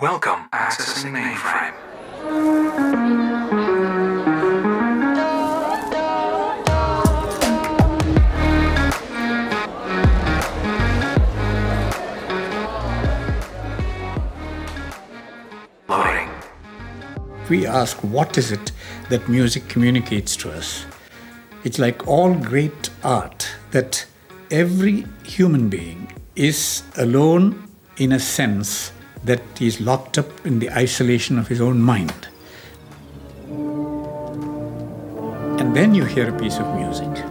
Welcome, accessing mainframe. Loading. we ask what is it that music communicates to us it's like all great art that every human being is alone in a sense that he is locked up in the isolation of his own mind and then you hear a piece of music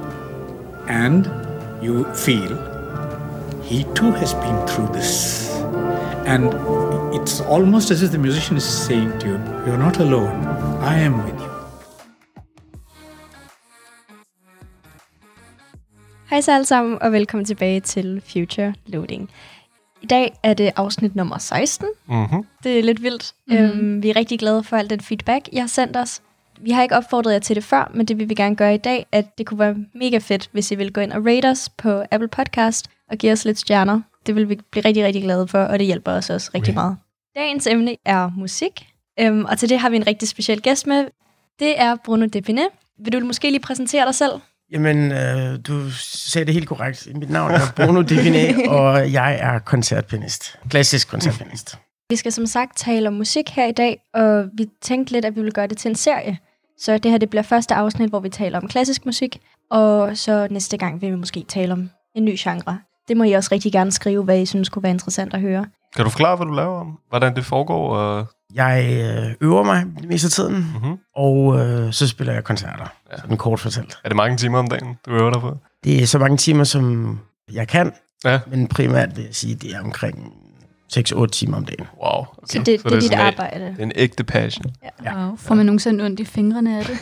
and you feel he too has been through this and it's almost as if the musician is saying to you, You're not alone, I am with you. Hej så alle sammen, og velkommen tilbage til Future Loading. I dag er det afsnit nummer 16. Mm-hmm. Det er lidt vildt. Mm-hmm. Øhm, vi er rigtig glade for al den feedback, I har sendt os. Vi har ikke opfordret jer til det før, men det vil vi gerne gøre i dag, at det kunne være mega fedt, hvis I vil gå ind og rate os på Apple Podcast og give os lidt stjerner. Det vil vi blive rigtig, rigtig glade for, og det hjælper os også rigtig Okay. meget. Dagens emne er musik, øhm, og til det har vi en rigtig speciel gæst med. Det er Bruno Depiné. Vil du måske lige præsentere dig selv? Jamen, øh, du sagde det helt korrekt. Mit navn er Bruno Deviné, og jeg er koncertpianist. Klassisk koncertpianist. Vi skal som sagt tale om musik her i dag, og vi tænkte lidt, at vi vil gøre det til en serie. Så det her det bliver første afsnit, hvor vi taler om klassisk musik, og så næste gang vil vi måske tale om en ny genre. Det må I også rigtig gerne skrive, hvad I synes kunne være interessant at høre. Kan du forklare, hvad du laver om? Hvordan det foregår? Og... Jeg øh, øver mig det meste af tiden, Mm-hmm. og øh, så spiller jeg koncerter. Ja. Sådan kort fortalt. Er det mange timer om dagen, du øver dig på? Det er så mange timer, som jeg kan, Ja. men primært vil jeg sige, det er omkring 6-8 timer om dagen. Wow. Okay. Så det, det er dit arbejde. Det er en ægte passion. Ja. Wow. Får man nogensinde ondt i fingrene af det?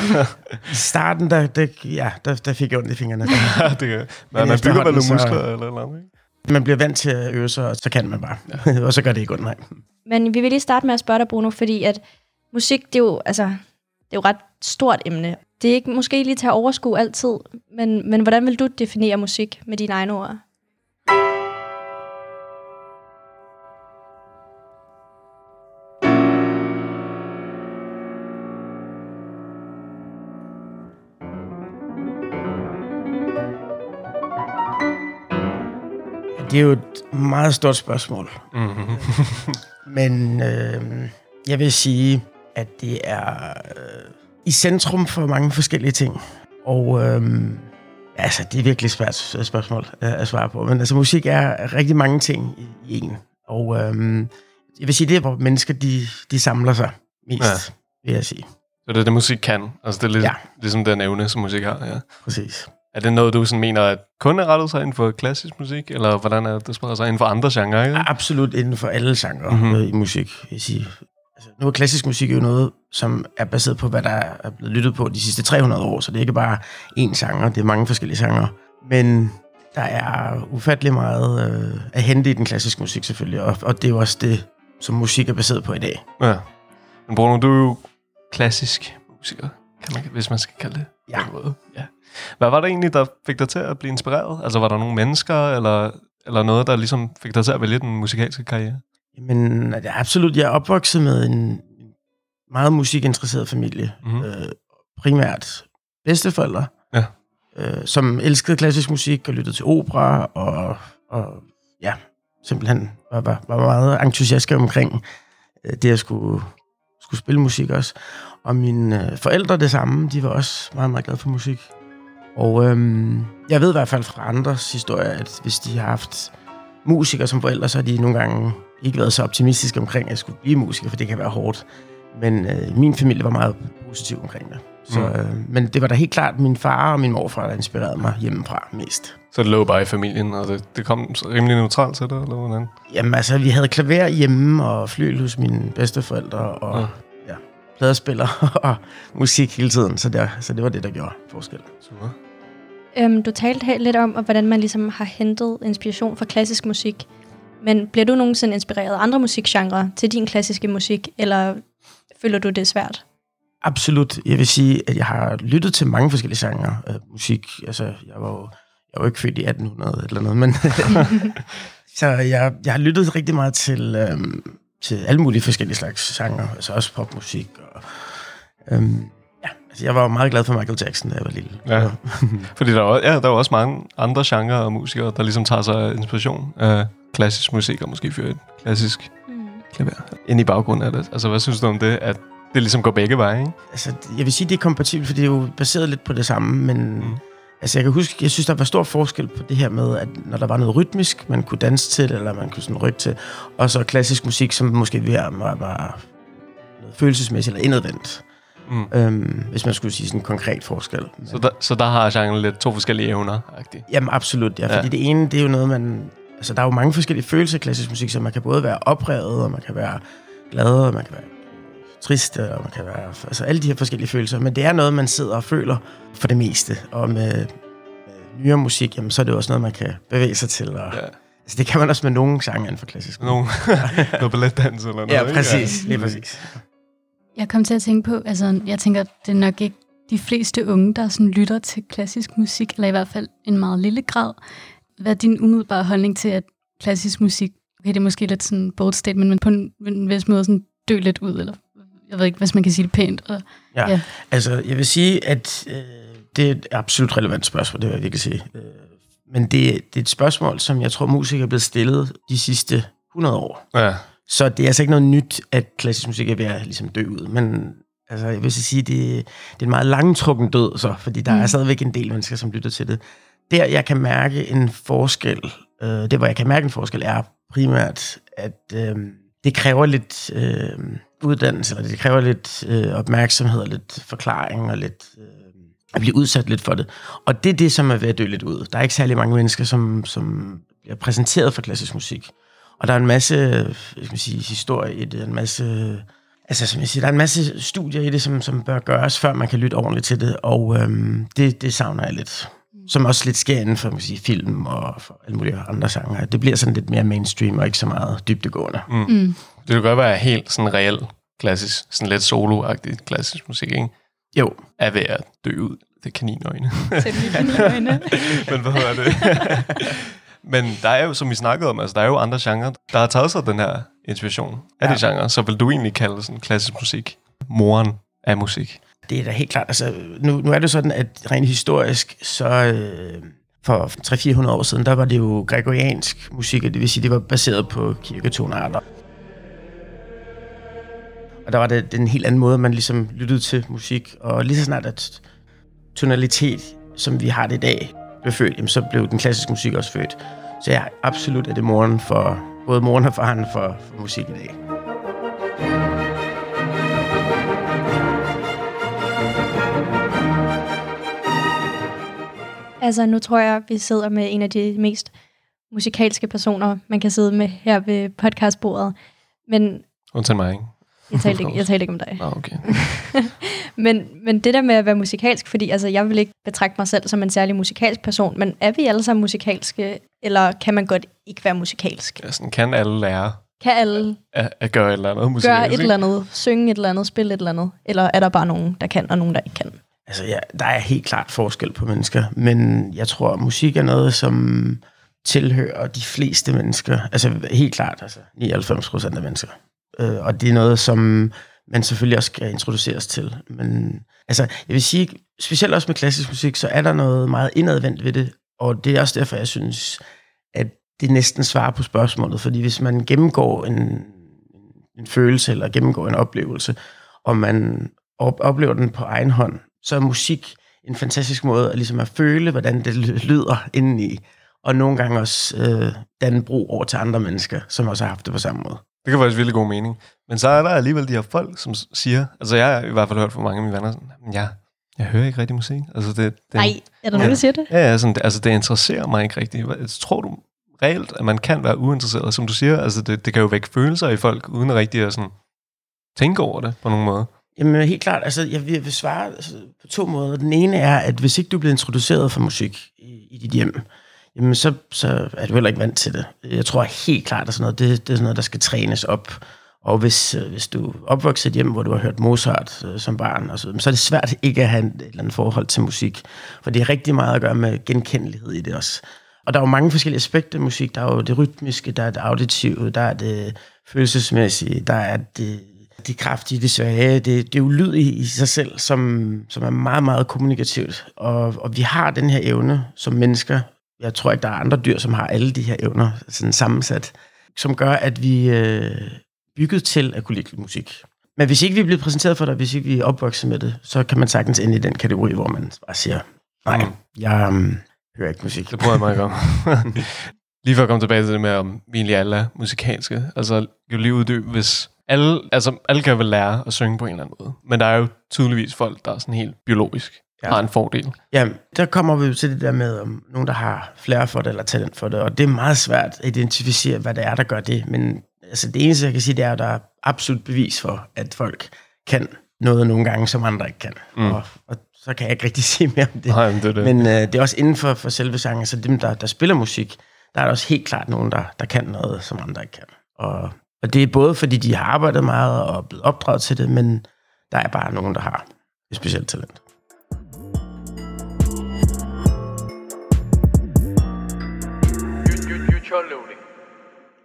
I starten, der, der, ja, der, der fik jeg ondt i fingrene. det kan. Men man bygger vel nogle så- muskler eller eller andet, ikke? Man bliver vant til at øve sig, og så kan man bare. Ja. og så gør det ikke ondt, nej. Men vi vil lige starte med at spørge dig, Bruno, fordi at musik, det er jo, altså, det er jo et ret stort emne. Det er ikke måske lige til at overskue altid, men, men hvordan vil du definere musik med dine egne ord? Det er jo et meget stort spørgsmål. Mm-hmm. Men øh, jeg vil sige, at det er øh, i centrum for mange forskellige ting. Og øh, altså, det er virkelig svært s- spørgsmål øh, at svare på. Men altså, musik er rigtig mange ting i, i en. Og øh, jeg vil sige, det er, hvor mennesker de, de samler sig mest, Ja. vil jeg sige. Så det er det, musik kan. Altså, det er lidt. Ja. ligesom den evne, som musik har, ja. Præcis. Er det noget, du sådan mener, at kun er rettet sig inden for klassisk musik, eller hvordan er det, det spreder sig inden for andre genrer, ikke? Absolut inden for alle genrer Mhm. mm-hmm. i musik, vil jeg sige. Altså, nu er klassisk musik jo noget, som er baseret på, hvad der er blevet lyttet på de sidste 300 år, så det er ikke bare én genre, det er mange forskellige genrer. Men der er ufattelig meget øh, at hente i den klassiske musik selvfølgelig, og, og det er jo også det, som musik er baseret på i dag. Ja. Men Bruno, du er jo klassisk musiker, kan man, hvis man skal kalde det. Ja. ja. Hvad var det egentlig, der fik dig til at blive inspireret? Altså, var der nogle mennesker, eller, eller noget, der ligesom fik dig til at vælge den musikalske karriere? Men ja, absolut, jeg er opvokset med en meget musikinteresseret familie. Mhm. Mm. Øh, primært bedsteforældre, Ja. øh, som elskede klassisk musik og lyttede til opera, og, og ja, simpelthen var, var, var meget entusiastiske omkring øh, det, at skulle, skulle spille musik også. Og mine øh, forældre det samme, de var også meget, meget glade for musik. Og øhm, jeg ved i hvert fald fra andres historier, at hvis de har haft musikere som forældre, så har de nogle gange ikke været så optimistiske omkring, at jeg skulle blive musiker, for det kan være hårdt. Men øh, min familie var meget positiv omkring det. Så, Mm. øh, men det var da helt klart min far og min morfar, der inspirerede mig hjemmefra mest. Så det lå bare i familien, og det, det kom rimelig neutralt til dig, eller hvordan? Jamen altså, vi havde klaver hjemme og flyl hos mine bedsteforældre, og Ja. Pladespiller og musik hele tiden. Så det, så det var det, der gjorde forskel. Super. Øhm, du talte her lidt om, hvordan man ligesom har hentet inspiration fra klassisk musik. Men bliver du nogensinde inspireret af andre musikgenre til din klassiske musik, eller føler du det svært? Absolut. Jeg vil sige, at jeg har lyttet til mange forskellige genrer øh, musik. Altså, jeg var jo, jeg var jo ikke født i 1800 eller noget, men så jeg, jeg har lyttet rigtig meget til øhm, til alle mulige forskellige slags sanger, altså også popmusik. Og, øhm, ja, altså jeg var jo meget glad for Michael Jackson, da jeg var lille. Ja. Fordi der er, også- ja, der er jo også mange andre genrer og musikere, der ligesom tager sig af inspiration af klassisk musik, og måske fyrer et klassisk Mm. klaver ind i baggrunden af det. Altså, hvad synes du om det, at det ligesom går begge veje, ikke? Altså, jeg vil sige, det er kompatibelt, for det er jo baseret lidt på det samme, men Mm. Altså, jeg kan huske, jeg synes, der var stor forskel på det her med, at når der var noget rytmisk, man kunne danse til, eller man kunne sådan rykke til, og så klassisk musik, som måske var, var, var noget følelsesmæssigt eller indadvendt. Mm. Øhm, hvis man skulle sige sådan en konkret forskel. Men, Så, der, så der har genren lidt to forskellige evner, -agtigt. Jamen absolut, ja. Ja. Fordi det ene, det er jo noget, man... Altså, der er jo mange forskellige følelser i klassisk musik, så man kan både være oprevet, og man kan være glad, og man kan være trist, og man kan være... Altså, alle de her forskellige følelser. Men det er noget, man sidder og føler for det meste. Og med, med nyere musik, jamen, så er det også noget, man kan bevæge sig til. Og, Ja. ja. Altså, det kan man også med nogle sange inden for klassisk. Nogle, noget balletdans eller noget. Ja, ikke? præcis. Lige præcis. Jeg kom til at tænke på, altså jeg tænker, det er nok ikke de fleste unge, der sådan lytter til klassisk musik, eller i hvert fald en meget lille grad. Hvad er din umiddelbare holdning til, at klassisk musik, okay, det er måske lidt sådan bold statement, men på en, en vis måde sådan dø lidt ud, eller jeg ved ikke, hvis man kan sige det pænt. Eller, Ja. Ja. Altså, jeg vil sige, at øh, det er et absolut relevant spørgsmål, det vil jeg virkelig sige. Øh, men det, det er et spørgsmål, som jeg tror, musikere er blevet stillet de sidste 100 år. Ja. Så det er altså ikke noget nyt, at klassisk musik er ved at ligesom dø ud. Men altså, jeg vil så sige, det, det er en meget langtrukken død, så, fordi der mm. er stadigvæk en del mennesker, som lytter til det. Der, jeg kan mærke en forskel, øh, det hvor jeg kan mærke en forskel, er primært, at øh, det kræver lidt øh, uddannelse, eller det kræver lidt øh, opmærksomhed, og lidt forklaring, og lidt øh, at blive udsat lidt for det. Og det er det, som er ved at dø lidt ud. Der er ikke særlig mange mennesker, som, som bliver præsenteret for klassisk musik. Og der er en masse jeg skal man sige, historie i det, en masse... Altså, som jeg siger, der er en masse studier i det, som, som bør gøres, før man kan lytte ordentligt til det, og øhm, det, det savner jeg lidt. Som også lidt sker inden for man sige, film og for alle mulige andre sanger. Det bliver sådan lidt mere mainstream og ikke så meget dybdegående. mm. mm. Det kan godt være helt sådan reelt klassisk, sådan lidt solo-agtig klassisk musik, ikke? Jo, Er ved at dø ud. Det er kaninøjne. Sæt lige dine øjne. Men hvad hedder det? Men der er jo, som vi snakkede om, altså der er jo andre genrer, der har taget sig den her inspiration af ja. de genrer. Så vil du egentlig kalde sådan klassisk musik moren af musik? det er da helt klart. Altså, nu, nu er det sådan, at rent historisk, så øh, for 300-400 år siden, der var det jo gregoriansk musik, og det vil sige, det var baseret på kirketonarter. Og der var det den helt anden måde, man ligesom lyttede til musik. Og lige så snart at tonalitet, som vi har det i dag, blev født, jamen, så blev den klassiske musik også født. Så ja, absolut er det moren for, både moren og faren for, for musik i dag. Altså, nu tror jeg, vi sidder med en af de mest musikalske personer, man kan sidde med her ved podcastbordet. Men Undtagen mig, ikke? Jeg talte ikke, jeg talte ikke om dig. Nå, okay. Men, men det der med at være musikalsk, fordi altså, jeg vil ikke betragte mig selv som en særlig musikalsk person, men er vi alle sammen musikalske, eller kan man godt ikke være musikalsk? Ja, sådan, kan alle lære Kan alle at, at gøre et eller andet musik? gøre et eller andet, synge et eller andet, spille et eller andet, eller er der bare nogen, der kan, og nogen, der ikke kan? Altså, ja, der er helt klart forskel på mennesker, men jeg tror, at musik er noget, som tilhører de fleste mennesker. Altså, helt klart, altså 99 procent af mennesker. Øh, og det er noget, som man selvfølgelig også skal introduceres til. Men altså, jeg vil sige, specielt også med klassisk musik, så er der noget meget indadvendt ved det, og det er også derfor, jeg synes, at det næsten svarer på spørgsmålet, fordi hvis man gennemgår en, en følelse, eller gennemgår en oplevelse, og man op- oplever den på egen hånd, så er musik en fantastisk måde at, ligesom at føle, hvordan det lyder indeni, og nogle gange også øh, danne bro over til andre mennesker, som også har haft det på samme måde. Det kan faktisk virkelig god mening. Men så er der alligevel de her folk, som siger, altså jeg har i hvert fald hørt fra mange af mine venner, sådan, "Men jeg, jeg hører ikke rigtig musik. Altså det, det, Nej, er der nogen, der siger det? Ja, ja sådan, det, altså det interesserer mig ikke rigtigt. Hvad- Tror du reelt, at man kan være uinteresseret? Som du siger, altså det, det kan jo vække følelser i folk, uden at rigtig at sådan, tænke over det på nogen måde. Jamen helt klart, altså jeg vil, svare altså, på to måder. Den ene er, at hvis ikke du bliver introduceret for musik i, i dit hjem, jamen så, så er du heller ikke vant til det. Jeg tror helt klart, at sådan noget, det, det er sådan noget, der skal trænes op. Og hvis, øh, hvis du er opvokset hjem, hvor du har hørt Mozart øh, som barn, og så, så er det svært ikke at have et eller andet forhold til musik. For det er rigtig meget at gøre med genkendelighed i det også. og der er jo mange forskellige aspekter af musik. Der er jo det rytmiske, der er det auditive, der er det følelsesmæssige, der er det, det kraftige, det svage, det, det ulydige i sig selv, som, som er meget, meget kommunikativt. Og, og vi har den her evne som mennesker. Jeg tror ikke, der er andre dyr, som har alle de her evner sådan sammensat, som gør, at vi øh, bygget til at kunne lide musik. Men hvis ikke vi er blevet præsenteret for det, hvis ikke vi er opvokset med det, så kan man sagtens ende i den kategori, hvor man bare siger, nej, jeg um, hører ikke musik. Det prøver jeg meget om. lige for at komme tilbage til det med, om vi egentlig alle er musikalske. Altså, jo lige uddybe, hvis alle, altså, alle kan vel lære at synge på en eller anden måde. Men der er jo tydeligvis folk, der er sådan helt biologisk Ja. har en fordel. Ja, der kommer vi til det der med, om nogen, der har flere for det, eller talent for det, og det er meget svært at identificere, hvad det er, der gør det. Men altså, det eneste, jeg kan sige, det er, at der er absolut bevis for, at folk kan noget nogle gange, som andre ikke kan. Mm. Og, og så kan jeg ikke rigtig sige mere om det. Nej, men det er det. Men øh, det er også inden for, for selve sangen, så dem, der, der spiller musik, der er der også helt klart nogen, der, der kan noget, som andre ikke kan. Og, og det er både, fordi de har arbejdet meget og er blevet opdraget til det, men der er bare nogen, der har et specielt talent.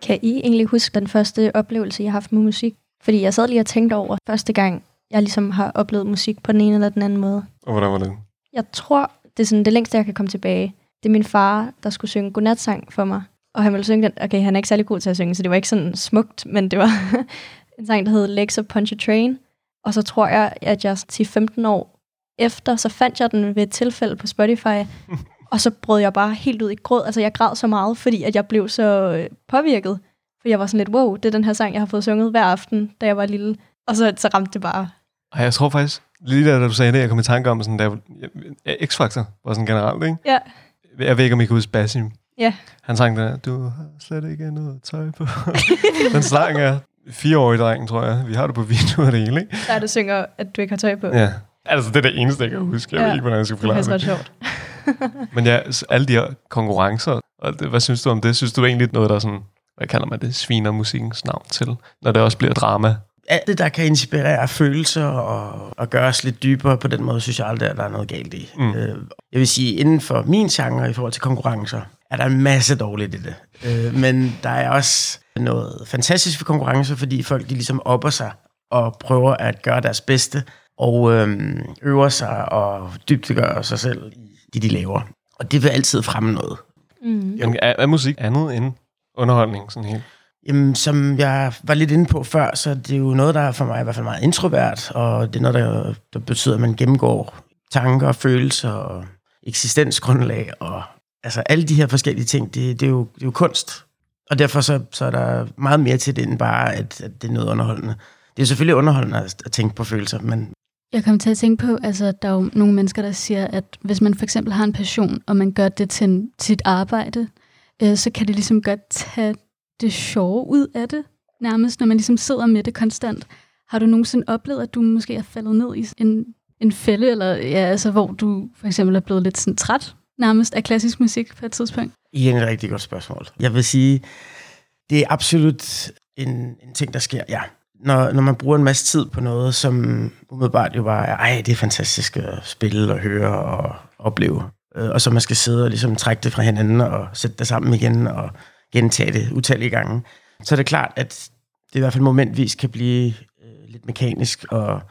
Kan I egentlig huske den første oplevelse, I har haft med musik? Fordi jeg sad lige og tænkte over første gang, jeg ligesom har oplevet musik på den ene eller den anden måde. Og hvordan var det? Jeg tror, det er sådan det længste, jeg kan komme tilbage. Det er min far, der skulle synge godnatsang for mig. Og han ville synge den. Okay, han er ikke særlig god til at synge, så det var ikke sådan smukt, men det var en sang, der hed Legs of Punch a Train. Og så tror jeg, at jeg 10-15 år efter, så fandt jeg den ved et tilfælde på Spotify. og så brød jeg bare helt ud i gråd. Altså, jeg græd så meget, fordi at jeg blev så øh, påvirket. For jeg var sådan lidt, wow, det er den her sang, jeg har fået sunget hver aften, da jeg var lille. Og så, så ramte det bare. Ej, jeg tror faktisk, lige da du sagde det, jeg kom i tanke om, sådan, der, X-Factor var sådan generelt, ikke? Ja, Jeg ved ikke, om I kan huske Basim. ja. Han sang den du har slet ikke noget tøj på. den sang er fireårig dreng, tror jeg. Vi har det på video og det hele, ikke? Der er du synger, at du ikke har tøj på. Ja. Altså, det er det eneste, jeg kan huske. Jeg ja. Ved ikke, hvordan jeg skal Det er forklare faktisk det. ret sjovt. Men ja, alle de her konkurrencer, og det, hvad synes du om det? Synes du er egentlig noget, der sådan, hvad kalder man det, sviner musikkens navn til, når det også bliver drama? alt det, der kan inspirere følelser og, og gøre os lidt dybere på den måde, synes jeg aldrig, at der er noget galt i. Mm. Øh, jeg vil sige, inden for min genre i forhold til konkurrencer, er der en masse dårligt i det. Øh, men der er også noget fantastisk ved konkurrencer, fordi folk de ligesom opper sig og prøver at gøre deres bedste og øh, øver sig og dybdegør sig selv i det, de laver. Og det vil altid fremme noget. Mm. Jamen, er, er musik andet end underholdning? Sådan helt? Jamen, som jeg var lidt inde på før, så det er jo noget, der er for mig i hvert fald meget introvert, og det er noget, der, der betyder, at man gennemgår tanker, følelser og eksistensgrundlag, og altså alle de her forskellige ting, det, det, er, jo, det er jo kunst. Og derfor så, så er der meget mere til det, end bare, at, at det er noget underholdende. Det er selvfølgelig underholdende at, at tænke på følelser, men jeg kom til at tænke på, altså der er jo nogle mennesker, der siger, at hvis man for eksempel har en passion, og man gør det til en, sit arbejde, øh, så kan det ligesom godt tage det sjove ud af det, nærmest, når man ligesom sidder med det konstant. Har du nogensinde oplevet, at du måske er faldet ned i en, en fælde, eller ja, altså, hvor du for eksempel er blevet lidt sådan træt nærmest af klassisk musik på et tidspunkt? I er et rigtig godt spørgsmål. Jeg vil sige, det er absolut en, en ting, der sker, ja. Når, når man bruger en masse tid på noget, som umiddelbart jo bare er, ej, det er fantastisk at spille og høre og opleve. Øh, og så man skal sidde og ligesom trække det fra hinanden og sætte det sammen igen og gentage det utallige gange. Så er det klart, at det i hvert fald momentvis kan blive øh, lidt mekanisk og,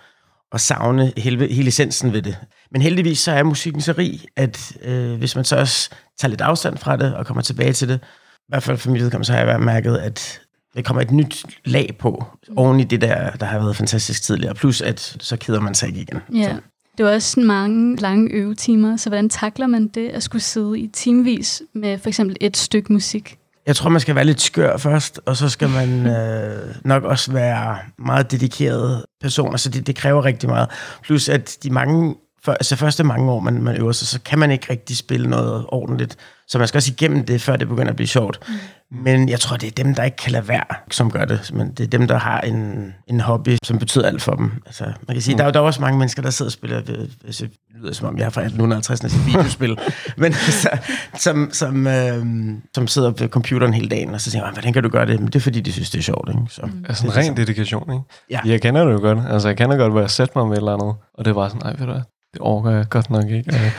og savne hele, hele essensen ved det. Men heldigvis så er musikken så rig, at øh, hvis man så også tager lidt afstand fra det og kommer tilbage til det, i hvert fald for mit vedkommende, så har jeg mærket, at der kommer et nyt lag på, oven i det der, der har været fantastisk tidligere. Plus, at så keder man sig ikke igen. Ja. Det var også mange lange øvetimer, så hvordan takler man det at skulle sidde i timevis med for eksempel et stykke musik? Jeg tror, man skal være lidt skør først, og så skal man øh, nok også være meget dedikeret person. Altså, det, det kræver rigtig meget. Plus, at de mange, for, altså første mange år, man, man øver sig, så kan man ikke rigtig spille noget ordentligt. Så man skal også igennem det, før det begynder at blive sjovt. Mm. Men jeg tror, det er dem, der ikke kan lade være, som gør det. Men det er dem, der har en, en hobby, som betyder alt for dem. Altså, man kan sige, mm. der, er, jo- der er også mange mennesker, der sidder og spiller, øh, altså, det lyder som om, jeg er fra 1850, når jeg siger videospil, men altså, som, som, øh, som sidder ved computeren hele dagen, og så tænker jeg, hvordan kan du gøre det? Men det er fordi, de synes, det er sjovt. Ikke? Så, mm. Altså en ren dedikation, ikke? Ja. Jeg kender det jo godt. Altså, jeg kender godt, hvor jeg sætter mig med et eller andet. Og det var sådan, nej, ved du hvad? Det overgår jeg godt nok ikke at,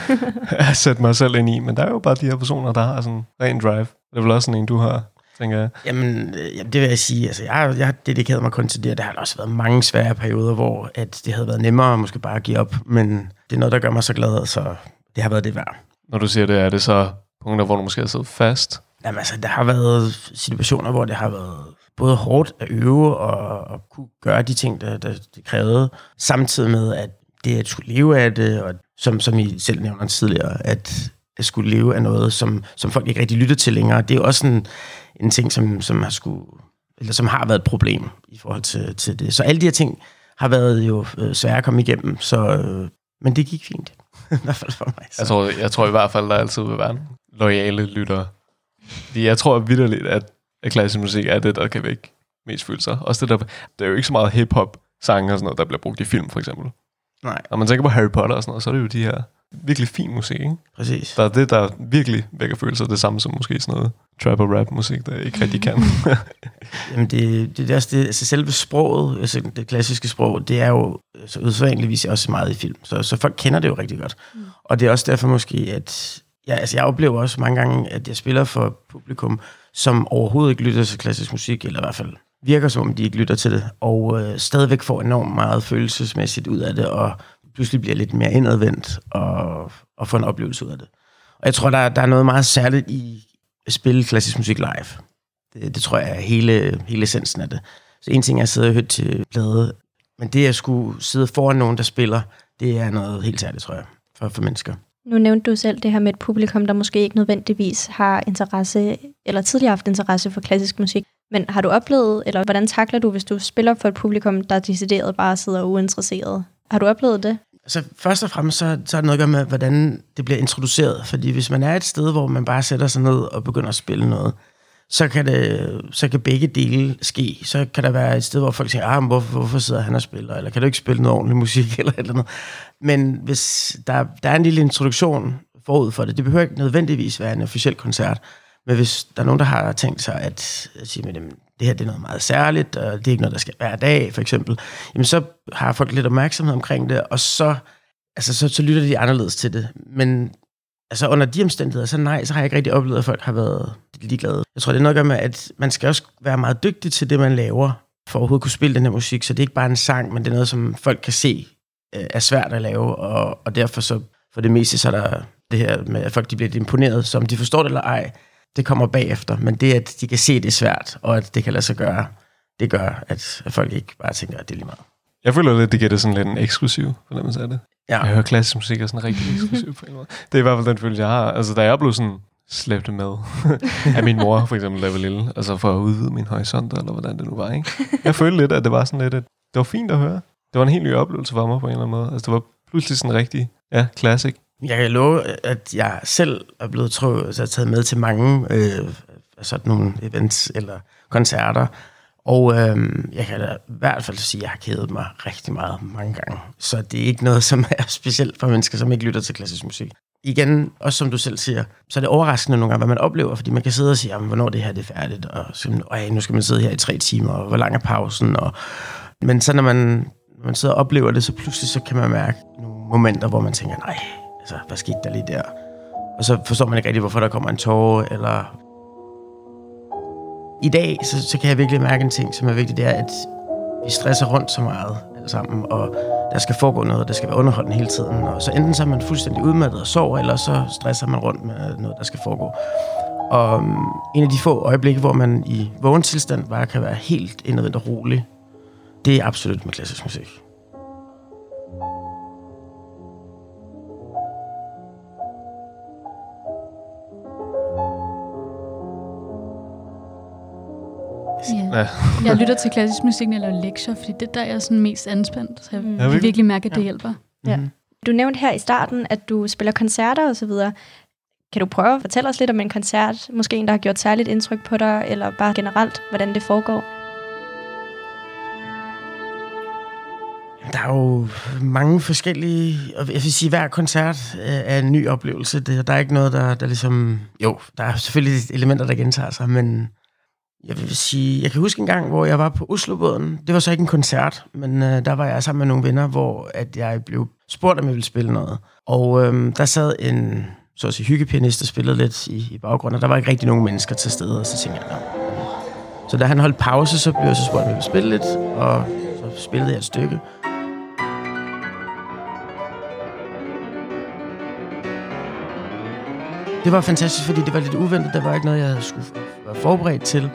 at sætte mig selv ind i. Men der er jo bare de her personer, der har sådan ren drive. Det er vel også sådan en, du har, tænker jeg. Jamen, øh, jamen, det vil jeg sige. Altså, jeg, jeg har dedikeret mig kun til det, og der har også været mange svære perioder, hvor at det havde været nemmere måske bare at give op. Men det er noget, der gør mig så glad, så det har været det værd. Når du siger det, er det så punkter, hvor du måske har siddet fast? Jamen altså, der har været situationer, hvor det har været både hårdt at øve og, og kunne gøre de ting, der, der det krævede, samtidig med, at det at skulle leve af det, og som, som I selv nævner tidligere, at at skulle leve af noget, som, som folk ikke rigtig lytter til længere, det er også en, en ting, som, som, har skulle, eller som har været et problem i forhold til, til det. Så alle de her ting har været jo øh, svære at komme igennem, så, øh, men det gik fint. I hvert fald for mig. Så. Jeg tror, jeg tror i hvert fald, der altid vil være lojale lyttere. Fordi jeg tror vidderligt, at, at klassisk musik er det, der kan vække mest følelser. Også det der, der er jo ikke så meget hip-hop sange og sådan noget, der bliver brugt i film, for eksempel. Nej, Når man tænker på Harry Potter og sådan noget, så er det jo de her virkelig fin musik, ikke? præcis. Der er det, der virkelig vækker følelser, det samme som måske sådan noget trap og rap musik, der ikke rigtig kan. Jamen det, det, det er også det, altså selve sproget, altså det klassiske sprog, det er jo så usædvanligvis også meget i film. Så, så folk kender det jo rigtig godt. Mm. Og det er også derfor måske, at ja, altså jeg oplever også mange gange, at jeg spiller for publikum, som overhovedet ikke lytter til klassisk musik, eller i hvert fald virker som om, de ikke lytter til det, og øh, stadigvæk får enormt meget følelsesmæssigt ud af det, og pludselig bliver lidt mere indadvendt, og, og får en oplevelse ud af det. Og jeg tror, der, der er noget meget særligt i at spille klassisk musik live. Det, det tror jeg er hele, hele essensen af det. Så en ting er at sidde og høre til plade, men det at skulle sidde foran nogen, der spiller, det er noget helt særligt, tror jeg, for, for mennesker. Nu nævnte du selv det her med et publikum, der måske ikke nødvendigvis har interesse, eller tidligere haft interesse for klassisk musik. Men har du oplevet, eller hvordan takler du, hvis du spiller for et publikum, der decideret bare sidder uinteresseret? Har du oplevet det? Altså først og fremmest, så, så er det noget at gøre med, hvordan det bliver introduceret. Fordi hvis man er et sted, hvor man bare sætter sig ned og begynder at spille noget, så kan, det, så kan begge dele ske. Så kan der være et sted, hvor folk siger, ah, hvorfor, hvorfor sidder han og spiller? Eller kan du ikke spille noget ordentlig musik? Eller et eller andet. Men hvis der, der er en lille introduktion forud for det, det behøver ikke nødvendigvis være en officiel koncert. Men hvis der er nogen, der har tænkt sig at, at sige, at det her det er noget meget særligt, og det er ikke noget, der skal hver dag, for eksempel, jamen så har folk lidt opmærksomhed omkring det, og så, altså, så, så lytter de anderledes til det. Men altså under de omstændigheder, så nej, så har jeg ikke rigtig oplevet, at folk har været ligeglade. Jeg tror, det er noget at gøre med, at man skal også være meget dygtig til det, man laver, for at overhovedet kunne spille den her musik. Så det er ikke bare en sang, men det er noget, som folk kan se øh, er svært at lave, og, og derfor så for det meste, så er der det her med, at folk de bliver lidt imponeret, som de forstår det eller ej, det kommer bagefter. Men det, at de kan se, det er svært, og at det kan lade sig gøre, det gør, at, folk ikke bare tænker, at det er lige meget. Jeg føler lidt, det giver det sådan lidt en eksklusiv fornemmelse af det. Ja. Jeg hører klassisk musik er sådan rigtig eksklusiv på en måde. Det er i hvert fald den følelse, jeg har. Altså, da jeg blev sådan slæbt med af min mor, for eksempel, da jeg var lille. Altså for at udvide min horisont, eller hvordan det nu var, ikke? Jeg følte lidt, at det var sådan lidt, at det var fint at høre. Det var en helt ny oplevelse for mig på en eller anden måde. Altså, det var pludselig sådan rigtig, ja, classic. Jeg kan love, at jeg selv er blevet tro, så taget med til mange øh, sådan nogle events eller koncerter. Og øh, jeg kan da i hvert fald sige, at jeg har kædet mig rigtig meget mange gange. Så det er ikke noget, som er specielt for mennesker, som ikke lytter til klassisk musik. Igen, også som du selv siger, så er det overraskende nogle gange, hvad man oplever, fordi man kan sidde og sige, jamen, hvornår det her det er færdigt, og Ej, Øj, nu skal man sidde her i tre timer, og hvor lang er pausen, og men så når man, når man sidder og oplever det, så pludselig så kan man mærke nogle momenter, hvor man tænker, nej, altså, hvad skete der lige der? Og så forstår man ikke rigtig, hvorfor der kommer en tårer, eller... I dag, så, så kan jeg virkelig mærke en ting, som er vigtig, det er, at vi stresser rundt så meget alle sammen, og der skal foregå noget, der skal være underholdende hele tiden, og så enten så er man fuldstændig udmattet og sover, eller så stresser man rundt med noget, der skal foregå. Og um, en af de få øjeblikke, hvor man i vågen tilstand bare kan være helt indadvendt og rolig, det er absolut med klassisk musik. Ja. Ja. Jeg lytter til klassisk musik, når jeg laver lektier, fordi det er der, jeg er sådan mest anspændt. Så jeg Mm. Ja, kan virkelig. mærke, at det hjælper. Ja. Mhm. Du nævnte her i starten, at du spiller koncerter og så videre. Kan du prøve at fortælle os lidt om en koncert? Måske en, der har gjort særligt indtryk på dig, eller bare generelt, hvordan det foregår? Der er jo mange forskellige, jeg vil sige, hver koncert øh, er en ny oplevelse. Det, der er ikke noget, der, der ligesom... Jo, der er selvfølgelig elementer, der gentager sig, men jeg vil sige, jeg kan huske en gang, hvor jeg var på Oslobåden. Det var så ikke en koncert, men øh, der var jeg sammen med nogle venner, hvor at jeg blev spurgt, om jeg ville spille noget. Og øh, der sad en så at sige, hyggepianist og spillede lidt i, i baggrunden, og der var ikke rigtig nogen mennesker til stede, og så tænkte jeg, Nå. Så da han holdt pause, så blev jeg så spurgt, om jeg ville spille lidt, og så spillede jeg et stykke. Det var fantastisk, fordi det var lidt uventet. Der var ikke noget, jeg skulle være forberedt til.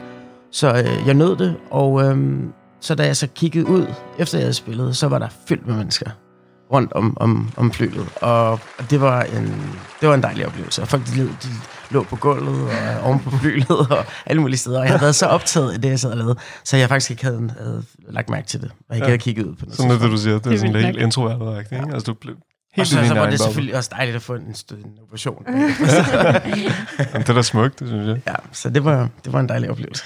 Så øh, jeg nød det, og øh, så da jeg så kiggede ud, efter jeg havde spillet, så var der fyldt med mennesker rundt om, om, om flyet. Og det var, en, det var en dejlig oplevelse. Og folk de, de lå på gulvet og oven på flyet og alle mulige steder. Og jeg havde været så optaget af det, jeg sad og lavede, så jeg faktisk ikke havde, havde lagt mærke til det. Og ikke ja. havde kigget ud på noget. Sådan er det, du siger. Det er, Det er sådan helt introvert ikke? Altså, du blev Og helt så, i din så var det selvfølgelig også dejligt at få en, en ovation. Jamen, Det er da smukt, det synes jeg. ja, så det var, det var en dejlig oplevelse.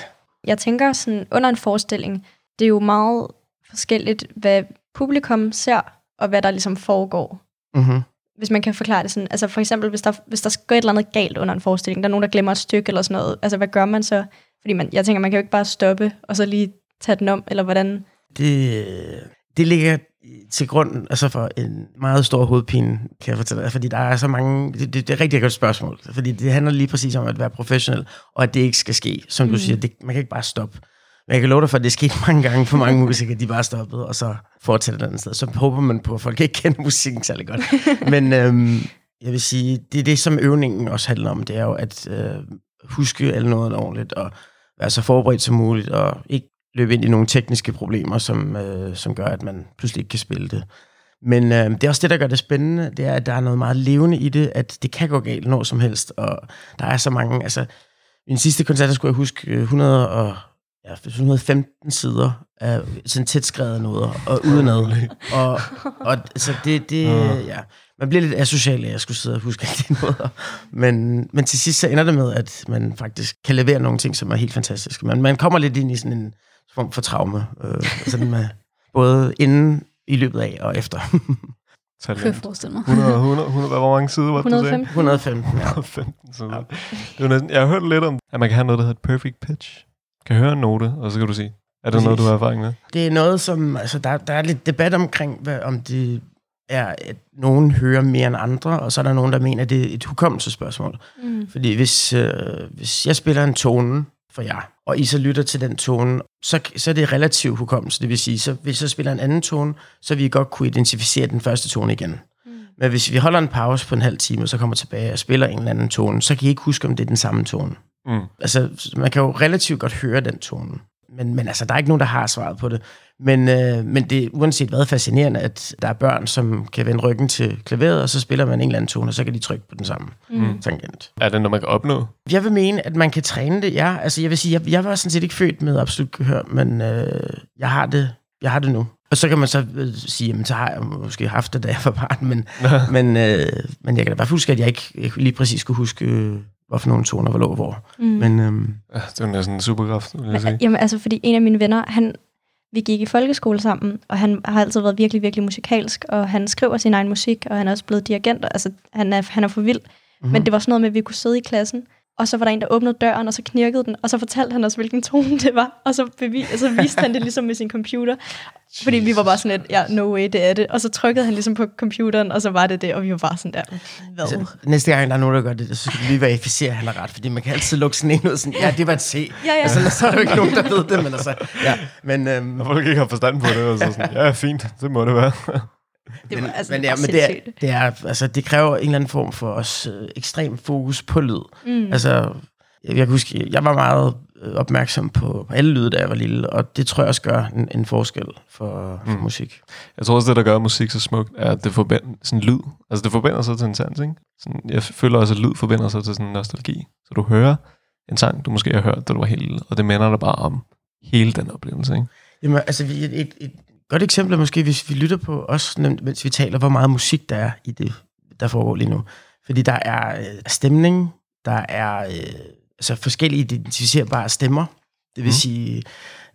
Jeg tænker sådan, under en forestilling, det er jo meget forskelligt, hvad publikum ser, og hvad der ligesom foregår. Mm-hmm. Hvis man kan forklare det sådan. Altså for eksempel, hvis der, hvis der går et eller andet galt under en forestilling, der er nogen, der glemmer et stykke eller sådan noget. Altså hvad gør man så? Fordi man, jeg tænker, man kan jo ikke bare stoppe, og så lige tage den om, eller hvordan? Det, det ligger til grund altså for en meget stor hovedpine, kan jeg fortælle dig, fordi der er så mange, det, det, det er et rigtig godt spørgsmål, fordi det handler lige præcis om at være professionel, og at det ikke skal ske, som du siger, det, man kan ikke bare stoppe. Men jeg kan love dig for, at det er sket mange gange for mange musikere, de bare stoppede, og så fortsætter et andet sted. Så håber man på, at folk ikke kender musikken særlig godt. Men øhm, jeg vil sige, det er det, som øvningen også handler om, det er jo at øh, huske alle noget ordentligt, og være så forberedt som muligt, og ikke løbe ind i nogle tekniske problemer, som, øh, som gør, at man pludselig ikke kan spille det. Men øh, det er også det, der gør det spændende, det er, at der er noget meget levende i det, at det kan gå galt når som helst, og der er så mange, altså, min sidste koncert, der skulle jeg huske øh, 100 og, ja, 115 sider af sådan tæt skrevet noder, og udenad. Og, og så det, det, ja, man bliver lidt asocial at jeg skulle sidde og huske alle de noder. Men, men til sidst så ender det med, at man faktisk kan levere nogle ting, som er helt fantastiske. Man, man kommer lidt ind i sådan en form for traume, øh, sådan med, både inden, i løbet af og efter. Kunne jeg Talent. forestille mig. 100, 100, 100, hvor mange sider var det, du sagde? 115? 115, ja. 115 sider. Det er næsten, jeg har hørt lidt om, at man kan have noget, der hedder et perfect pitch. Kan høre en note, og så kan du sige, er det Præcis. noget, du har erfaring med? Det er noget, som... Altså, der, der er lidt debat omkring, hvad, om det er, at nogen hører mere end andre, og så er der nogen, der mener, at det er et hukommelsespørgsmål. Mm. Fordi hvis, øh, hvis jeg spiller en tone for jer, og I så lytter til den tone, så, så er det relativ hukommelse. Det vil sige, så hvis jeg spiller en anden tone, så vil I godt kunne identificere den første tone igen. Mm. Men hvis vi holder en pause på en halv time, og så kommer tilbage og spiller en eller anden tone, så kan I ikke huske, om det er den samme tone. Mm. Altså, man kan jo relativt godt høre den tone. Men, men altså, der er ikke nogen, der har svaret på det. Men, øh, men det er uanset hvad fascinerende, at der er børn, som kan vende ryggen til klaveret, og så spiller man en eller anden tone, og så kan de trykke på den samme Mm. tangent. Er det noget, man kan opnå? Jeg vil mene, at man kan træne det, ja. Altså, jeg vil sige, jeg, jeg var sådan set ikke født med absolut gehør, men øh, jeg, har det, jeg har det nu. Og så kan man så øh, sige, jamen, så har jeg måske haft det, da jeg var barn, men, men, øh, men jeg kan da bare huske, at jeg ikke, ikke lige præcis kunne huske, øh, hvorfor nogle toner var lå hvor. Mm. Men øh, Ja, det er jo næsten en superkraft, vil jeg sige. Men, jamen, altså, fordi en af mine venner, han, vi gik i folkeskole sammen, og han har altid været virkelig, virkelig musikalsk, og han skriver sin egen musik, og han er også blevet dirigent, altså, han er, han er for vild. Mm-hmm. Men det var sådan noget med, at vi kunne sidde i klassen, og så var der en, der åbnede døren, og så knirkede den, og så fortalte han os, hvilken tone det var, og så, bevis, og så viste han det ligesom med sin computer. Fordi vi var bare sådan lidt, ja, no way, det er det. Og så trykkede han ligesom på computeren, og så var det det, og vi var bare sådan der, hvad? så, næste gang, der er nogen, der gør det, så skal vi lige verificere, at han har ret, fordi man kan altid lukke sådan en ud, sådan, ja, det var et C. Ja, ja. Altså, så er der jo ikke nogen, der ved det, men altså, ja. Men, øhm, Når folk ikke har forstand på det, og så sådan, ja, fint, det må det være. Det men, altså, men, ja, men det, er, det, er, altså, det kræver en eller anden form for os øh, ekstrem fokus på lyd. Mm. Altså, jeg, jeg kan huske, jeg var meget øh, opmærksom på alle lyde, da jeg var lille, og det tror jeg også gør en, en forskel for, for Mm. musik. Jeg tror også, det, der gør musik så smukt, er, at det forbinder sådan lyd. Altså, det forbinder sig til en sans, ikke? Sådan, jeg føler også, at lyd forbinder sig til sådan en nostalgi. Så du hører en sang, du måske har hørt, da du var helt lille, og det minder dig bare om hele den oplevelse, ikke? Jamen, altså, vi- et, et, et godt eksempel er måske, hvis vi lytter på os, nemt, mens vi taler, hvor meget musik der er i det, der foregår lige nu. Fordi der er øh, stemning, der er øh, altså forskellige identificerbare stemmer. Det vil Mm. mm. sige,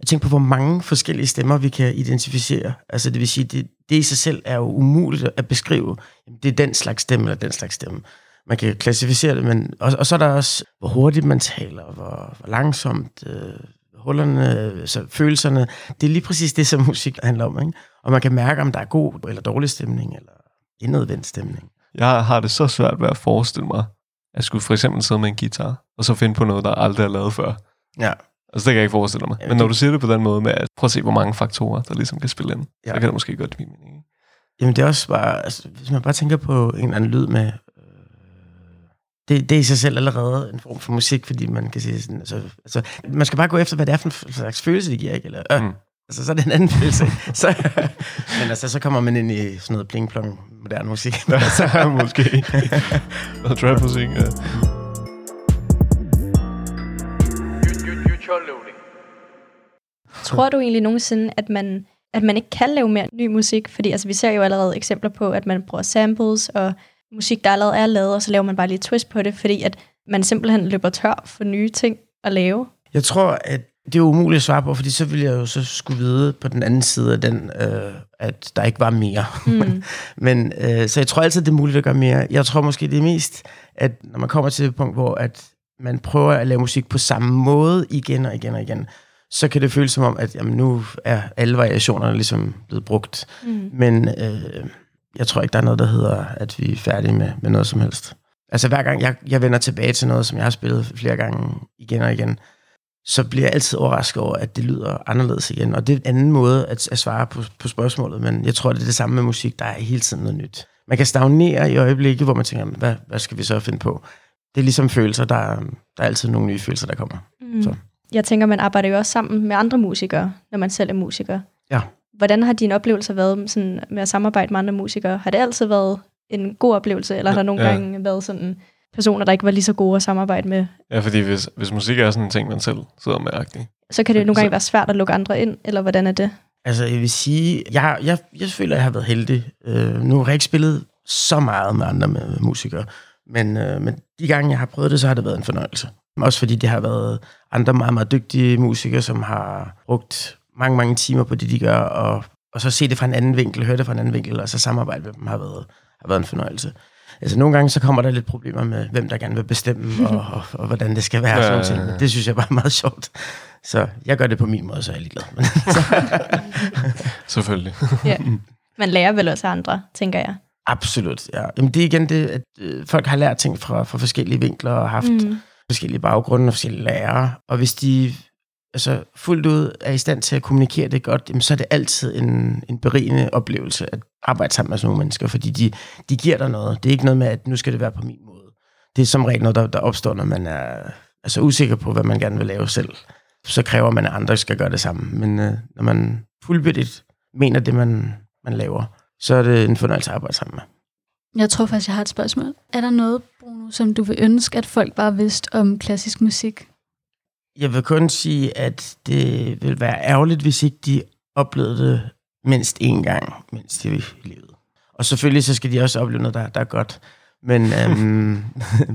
jeg tænker på, hvor mange forskellige stemmer vi kan identificere. Altså det vil sige, det, det i sig selv er jo umuligt at beskrive. Jamen, det er den slags stemme eller den slags stemme. Man kan klassificere det, men og, og så er der også, hvor hurtigt man taler, hvor, hvor langsomt, øh, hullerne, så følelserne. Det er lige præcis det, som musik handler om. Ikke? Og man kan mærke, om der er god eller dårlig stemning, eller indadvendt stemning. Jeg har det så svært ved at forestille mig, at skulle for eksempel sidde med en guitar, og så finde på noget, der aldrig er lavet før. Ja. Altså, det kan jeg ikke forestille mig. Jamen, Men når du siger det på den måde med, at prøv at se, hvor mange faktorer, der ligesom kan spille ind, Ja. så kan det måske godt give mening. Jamen det er også bare, altså, hvis man bare tænker på en eller anden lyd med, det, det er i sig selv allerede en form for musik, fordi man kan sige sådan, altså, altså man skal bare gå efter, hvad det er for en slags følelse, det giver, ikke? Eller, øh, Mm. altså så er det en anden følelse, så, men altså, så kommer man ind i sådan noget pling-plong moderne musik. så måske. Noget trap-musik, ja. Tror du egentlig nogensinde, at man, at man ikke kan lave mere ny musik? Fordi altså, vi ser jo allerede eksempler på, at man bruger samples og musik, der allerede er lavet, og så laver man bare lige twist på det, fordi at man simpelthen løber tør for nye ting at lave. Jeg tror, at det er umuligt at svare på, fordi så ville jeg jo så skulle vide på den anden side af den, øh, at der ikke var mere. Mm. Men øh, så jeg tror altid, det er muligt at gøre mere. Jeg tror måske det er mest, at når man kommer til et punkt, hvor at man prøver at lave musik på samme måde igen og igen og igen, så kan det føles som om, at jamen, nu er alle variationerne ligesom blevet brugt. Mm. Men øh, jeg tror ikke, der er noget, der hedder, at vi er færdige med, med noget som helst. Altså hver gang jeg, jeg vender tilbage til noget, som jeg har spillet flere gange igen og igen, så bliver jeg altid overrasket over, at det lyder anderledes igen. Og det er en anden måde at, at svare på, på spørgsmålet, men jeg tror, det er det samme med musik. Der er hele tiden noget nyt. Man kan stagnere i øjeblikket, hvor man tænker, hvad, hvad skal vi så finde på? Det er ligesom følelser. Der er, der er altid nogle nye følelser, der kommer. Mm. Så. Jeg tænker, man arbejder jo også sammen med andre musikere, når man selv er musiker. Ja. Hvordan har dine oplevelser været med sådan, med at samarbejde med andre musikere? Har det altid været en god oplevelse, eller har der nogle Ja. gange været sådan personer, der ikke var lige så gode at samarbejde med? Ja, fordi hvis, hvis musik er sådan en ting, man selv sidder med, agtig. Så kan det nogle gange være svært at lukke andre ind, eller hvordan er det? Altså, jeg vil sige, jeg, jeg, jeg føler, at jeg har været heldig. Øh, nu har jeg ikke spillet så meget med andre med, med musikere, men, øh, men de gange, jeg har prøvet det, så har det været en fornøjelse. Også fordi det har været andre meget, meget dygtige musikere, som har brugt mange, mange timer på det, de gør, og, og så se det fra en anden vinkel, høre det fra en anden vinkel, og så samarbejde med dem har været, har været en fornøjelse. Altså nogle gange, så kommer der lidt problemer med, hvem der gerne vil bestemme, og, og, og hvordan det skal være. Ja, Ja, ja, sådan ja. ting. Det synes jeg bare er meget sjovt. Så jeg gør det på min måde, så er jeg ligeglad. Men, Selvfølgelig. Ja. Man lærer vel også af andre, tænker jeg. Absolut, ja. Jamen det er igen det, at øh, folk har lært ting fra, fra forskellige vinkler og haft. Mm. forskellige baggrunde og forskellige lærere. Og hvis de altså, fuldt ud er i stand til at kommunikere det godt, jamen, så er det altid en, en berigende oplevelse at arbejde sammen med sådan nogle mennesker, fordi de, de giver dig noget. Det er ikke noget med, at nu skal det være på min måde. Det er som regel noget, der, der opstår, når man er altså, usikker på, hvad man gerne vil lave selv. Så kræver man, at andre skal gøre det samme. Men øh, når man fuldbyrdigt mener det, man, man laver, så er det en fornøjelse at arbejde sammen med. Jeg tror faktisk, jeg har et spørgsmål. Er der noget, Bruno, som du vil ønske, at folk bare vidste om klassisk musik? Jeg vil kun sige, at det vil være ærgerligt, hvis ikke de oplevede det mindst én gang, mens de levede. Og selvfølgelig så skal de også opleve noget, der, der er godt. Men, øhm,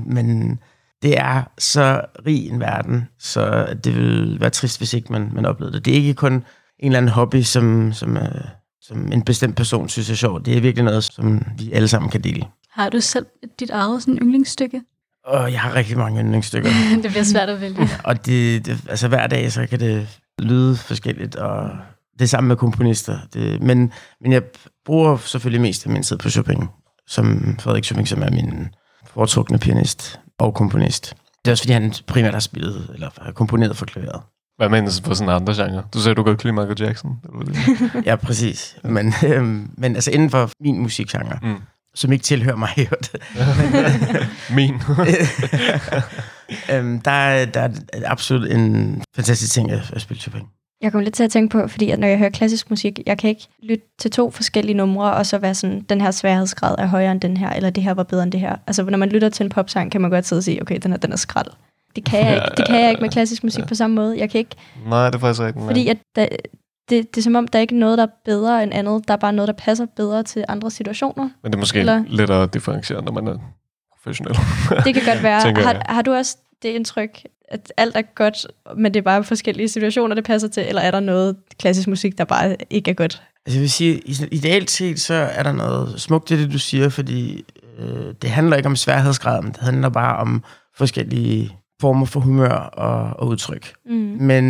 men det er så rig en verden, så det vil være trist, hvis ikke man, man oplevede det. Det er ikke kun en eller anden hobby, som, som, øh, som en bestemt person synes er sjovt. Det er virkelig noget, som vi alle sammen kan dele. Har du selv dit eget sådan yndlingsstykke? Og jeg har rigtig mange yndlingsstykker. det bliver svært at vælge. Og det, det, altså hver dag, så kan det lyde forskelligt, og det samme med komponister. Det, men, men jeg bruger selvfølgelig mest af min tid på Chopin, som Frederik Chopin, som er min foretrukne pianist og komponist. Det er også fordi, han primært har spillet, eller har komponeret for klaveret. Hvad mener du på sådan andre genre? Du sagde, du godt kan lide Michael Jackson. Det var det. Ja, præcis. Men, øhm, men altså inden for min musikgenre, Mm. Som ikke tilhører mig, i øvrigt, Min. øhm, der, er- der er absolut en fantastisk ting at, at spille Chopin. Jeg kommer lidt til at tænke på, fordi at når jeg hører klassisk musik, jeg kan ikke lytte til to forskellige numre, og så være sådan, den her sværhedsgrad er højere end den her, eller det her var bedre end det her. Altså, når man lytter til en popsang, kan man godt sidde og sige, okay, den her, den er skrald. Det kan jeg ikke, det kan jeg ikke med klassisk musik på samme måde. Jeg kan ikke, Nej, det er faktisk rigtigt. fordi at der, det, det er som om, der er ikke noget, der er bedre end andet. Der er bare noget, der passer bedre til andre situationer. Men det er måske Eller- lettere at differentiere, når man er professionel. Det kan godt være. Har, har du også det indtryk, at alt er godt, men det er bare forskellige situationer, det passer til, eller er der noget klassisk musik, der bare ikke er godt? Altså jeg vil sige, i- ideelt set, så er der noget smukt i det, du siger, fordi øh, det handler ikke om sværhedsgraden, det handler bare om forskellige former for humør og, og udtryk. Mm. Men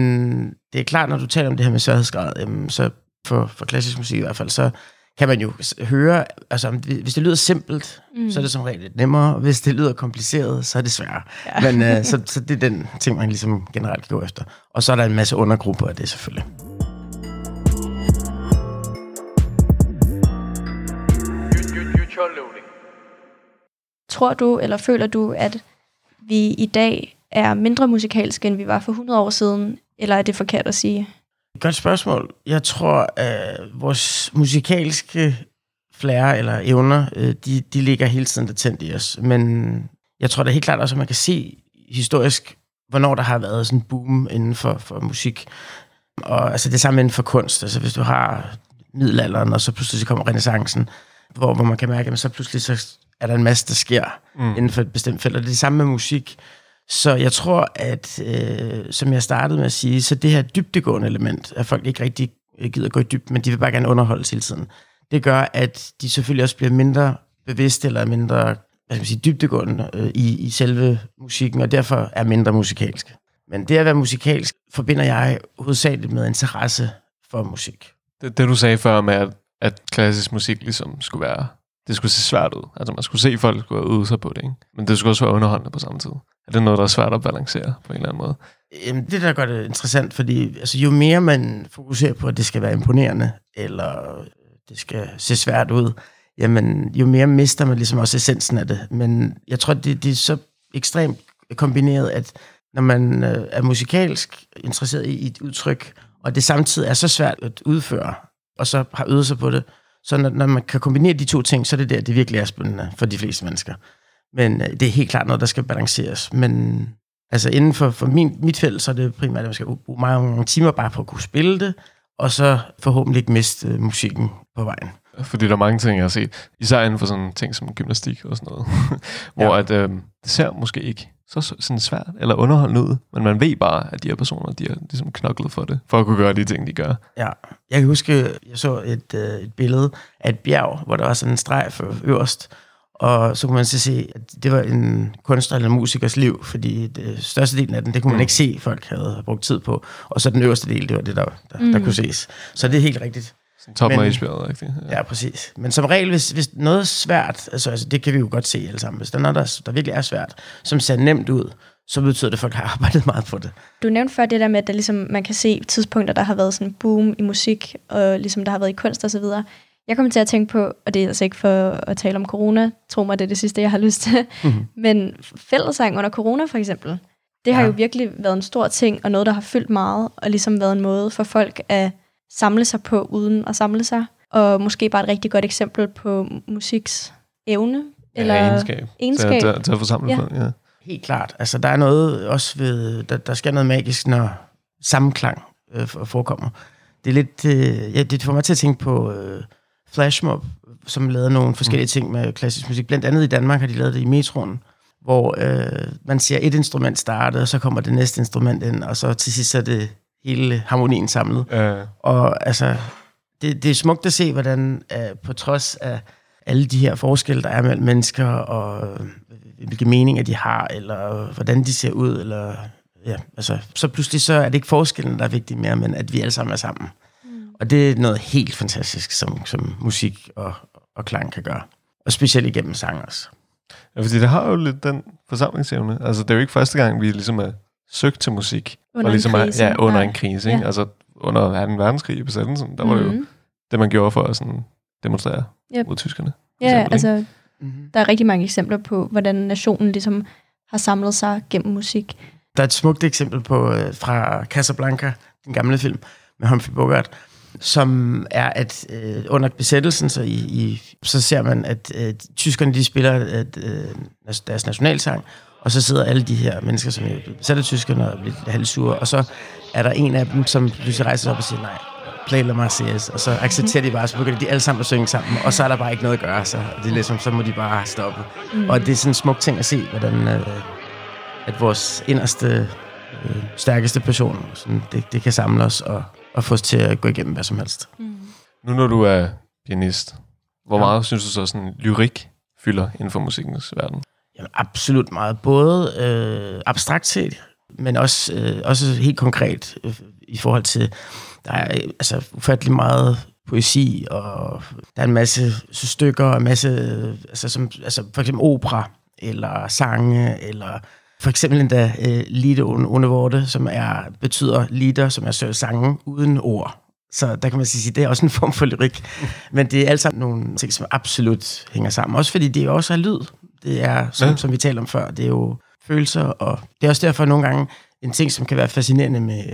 det er klart, når du taler om det her med sværhedsgrad, jamen, så for, for klassisk musik i hvert fald, så kan man jo høre, altså hvis det lyder simpelt, mm. så er det som regel lidt nemmere, og hvis det lyder kompliceret, så er det sværere. Ja. Men øh, så, så det er den ting, man ligesom generelt kan gå efter. Og så er der en masse undergrupper af det selvfølgelig. Tror du, eller føler du, at vi i dag er mindre musikalske, end vi var for 100 år siden? Eller er det forkert at sige? Godt spørgsmål. Jeg tror, at vores musikalske flair eller evner, øh, de, de ligger hele tiden latent i os. Men jeg tror da helt klart også, at man kan se historisk, hvornår der har været sådan en boom inden for, for musik. Og altså det samme inden for kunst. Altså hvis du har middelalderen, og så pludselig så kommer renaissancen, hvor, hvor man kan mærke, at så pludselig så er der en masse, der sker mm. inden for et bestemt felt. Og det er det samme med musik. Så jeg tror, at øh, som jeg startede med at sige, så det her dybdegående element, at folk ikke rigtig øh, gider gå i dyb, men de vil bare gerne underholdes hele tiden, det gør, at de selvfølgelig også bliver mindre bevidste eller mindre hvad skal man sige, dybdegående øh, i, i selve musikken, og derfor er mindre musikalsk. Men det at være musikalsk, forbinder jeg hovedsageligt med interesse for musik. Det, det du sagde før med, at, at klassisk musik ligesom skulle være... Det skulle se svært ud. Altså man skulle se folk skulle øve sig på det, ikke? Men det skulle også være underholdende på samme tid. Er det noget, der er svært at balancere på en eller anden måde? Jamen, det der gør det interessant, fordi altså, jo mere man fokuserer på, at det skal være imponerende, eller øh, det skal se svært ud, jamen, jo mere mister man ligesom også essensen af det. Men jeg tror, det, det er så ekstremt kombineret, at når man øh, er musikalsk interesseret i et udtryk, og det samtidig er så svært at udføre, og så har øvet sig på det, så når, når man kan kombinere de to ting, så er det der, det virkelig er spændende for de fleste mennesker. Men øh, det er helt klart noget, der skal balanceres. Men altså inden for, for min, mit felt, så er det primært, at man skal bruge mange, mange timer bare på at kunne spille det, og så forhåbentlig ikke miste øh, musikken på vejen. Fordi der er mange ting, jeg har set. Især inden for sådan ting som gymnastik og sådan noget. hvor Ja. at, øh, det ser måske ikke så så- sådan svært eller underholdende ud, men man ved bare, at de her personer, de har ligesom knoklet for det, for at kunne gøre de ting, de gør. Ja, jeg kan huske, jeg så et, øh, et billede af et bjerg, hvor der var sådan en streg for øverst, og så kunne man så se, at det var en kunstner eller en musikers liv, fordi det største delen af den, det kunne man Mm. ikke se, folk havde brugt tid på, og så den øverste del, det var det, der, der, der kunne ses. Så det er helt rigtigt. Toppen Men- af isbjerget, ikke? Ja, præcis. Men som regel, hvis, hvis noget er svært, altså, altså det kan vi jo godt se alle sammen, hvis der er noget, der, der virkelig er svært, som ser nemt ud, så betyder det, at folk har arbejdet meget på det. Du nævnte før det der med, at der ligesom, man kan se tidspunkter, der har været sådan en boom i musik, og ligesom der har været i kunst og så videre. Jeg kommer til at tænke på, og det er altså ikke for at tale om corona, tro mig, det er det sidste, jeg har lyst til, Mhm. men fællesang under corona for eksempel, det har Ja. jo virkelig været en stor ting, og noget, der har fyldt meget, og ligesom været en måde for folk at samle sig på, uden at samle sig. Og måske bare et rigtig godt eksempel på musiks evne, eller ja, egenskab. egenskab. Til, til, til at forsamle Ja. folk, ja. Helt klart. Altså, der er noget også ved, der, der sker noget magisk, når sammenklang øh, for- forekommer. Det er lidt, øh, ja, det får mig til at tænke på øh, Flashmob, som lavede nogle forskellige ting med klassisk musik. Blandt andet i Danmark har de lavet det i metroen, hvor øh, man ser et instrument starte, og så kommer det næste instrument ind, og så til sidst så er det hele harmonien samlet. Øh, Og altså, det, det er smukt at se, hvordan øh, på trods af alle de her forskelle, der er mellem mennesker, og øh, hvilke meninger de har, eller hvordan de ser ud, eller ja, altså, så pludselig så er det ikke forskellen, der er vigtig mere, men at vi alle sammen er sammen. Mm. Og det er noget helt fantastisk, som, som musik og, og klang kan gøre. Og specielt igennem sang også. ja, fordi det har jo lidt den forsamlingsevne. Altså, det er jo ikke første gang, vi ligesom er søgt til musik. Under og ligesom en krise. Ja, under Nej. en krise. Ikke? Ja. Altså, under 2. verdenskrig i besættelsen, der var det jo Mhm. det, man gjorde for at sådan, demonstrere Yep. mod tyskerne. Ja, eksempel, altså Mm-hmm. der er rigtig mange eksempler på, hvordan nationen ligesom har samlet sig gennem musik. Der er et smukt eksempel på øh, fra Casablanca, den gamle film med Humphrey Bogart, som er, at øh, under besættelsen, så, i, i, så ser man, at øh, tyskerne de spiller at, øh, deres nationalsang, og så sidder alle de her mennesker, som er besat af tyskerne og er lidt halvsure, og så er der en af dem, som pludselig rejser sig op og siger, nej, play La Marseillaise, og så accepterer de bare, så begynder de alle sammen at synge sammen, og så er der bare ikke noget at gøre, så det er ligesom, så må de bare stoppe. Mm. Og det er sådan en smuk ting at se, hvordan øh, at vores inderste, øh, stærkeste person, sådan, det, det kan samle os og, og få os til at gå igennem hvad som helst. Nu når du er pianist, hvor Ja. meget synes du så sådan lyrik fylder inden for musikkens verden? Jamen, absolut meget. Både øh, abstrakt set, men også, øh, også helt konkret øh, i forhold til, der er øh, altså ufattelig meget poesi, og der er en masse stykker, en masse, øh, altså, som, altså for eksempel opera, eller sange, eller for eksempel endda øh, Lieder Undervorte, som er, betyder lieder, som er sange uden ord. Så der kan man sige, det er også en form for lyrik. Men det er altså nogle ting, som absolut hænger sammen. Også fordi det også er lyd. Det er, som, ja. som vi talte om før, det er jo følelser, og det er også derfor nogle gange en ting, som kan være fascinerende med,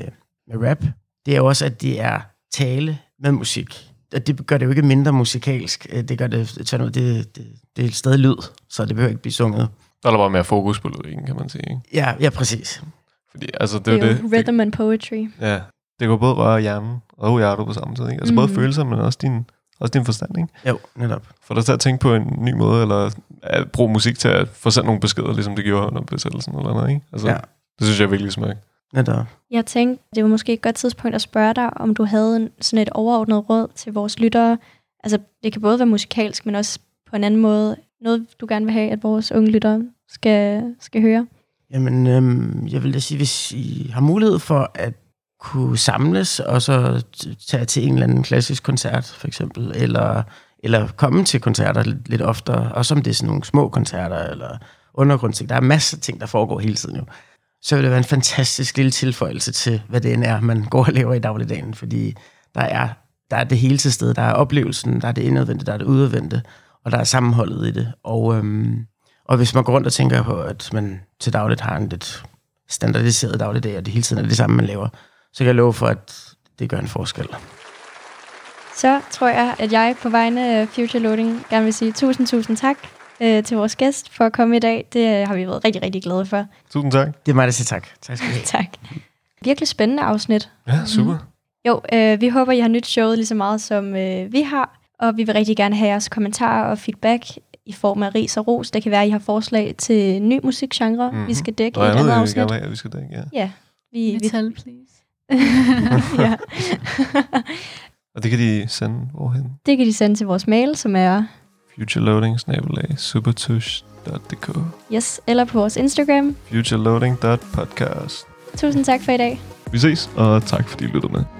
med rap, det er også, at det er tale med musik. Og det gør det jo ikke mindre musikalsk. Det gør det, det, det, det, det er stadig lyd, så det behøver ikke blive sunget. Så er der bare mere fokus på lyrikken, kan man sige. Ikke? Ja, ja, præcis. Fordi, altså, det, Det er jo det, rhythm and poetry. Ja, det kan både røre hjernen og hjertet på samme tid. Ikke? Altså mm. både følelser, men også din, også din forstand. Ikke? Jo, netop. Få dig til at tænke på en ny måde, eller at bruge musik til at få sendt nogle beskeder, ligesom det gjorde under besættelsen eller noget. Ikke? Altså, Ja. Det synes jeg er virkelig smukt. Netop. Jeg tænkte, det var måske et godt tidspunkt at spørge dig, om du havde en, sådan et overordnet råd til vores lyttere. Altså, det kan både være musikalsk, men også på en anden måde. Noget, du gerne vil have, at vores unge lyttere skal, skal høre. Jamen, øhm, jeg vil da sige, hvis I har mulighed for at kunne samles, og så tage til en eller anden klassisk koncert, for eksempel, eller, eller komme til koncerter lidt, lidt oftere, og om det er sådan nogle små koncerter, eller undergrundsting. Der er masser af ting, der foregår hele tiden jo. Så vil det være en fantastisk lille tilføjelse til, hvad det end er, man går og laver i dagligdagen, fordi der er, der er det hele til stede. Der er oplevelsen, der er det indadvendte, der er det udadvendte, og der er sammenholdet i det. Og, øhm, og hvis man går rundt og tænker på, at man til dagligt har en lidt standardiseret dagligdag, og det hele tiden er det samme, man laver, så kan jeg love for, at det gør en forskel. Så tror jeg, at jeg på vegne af Future Loading gerne vil sige tusind, tusind tak øh, til vores gæst for at komme i dag. Det øh, har vi været rigtig, rigtig glade for. Tusind tak. Det er mig, der siger tak. Tak skal du have. Tak. Virkelig spændende afsnit. Ja, super. Jo, øh, vi håber, I har nyt showet lige så meget, som øh, vi har. Og vi vil rigtig gerne have jeres kommentarer og feedback i form af ris og ros. Det kan være, at I har forslag til ny musikgenre, mm-hmm. vi skal dække Og i et andet, vi skal dække, ja. Ja, vi, vi, Metal, please. Ja. Og det kan de sende hvorhen? det kan de sende til vores mail, som er Futureloading, snabelag, supertush.dk yes, eller på vores Instagram. Futureloading.podcast Tusind tak for i dag. Vi ses, og tak fordi I lyttede med.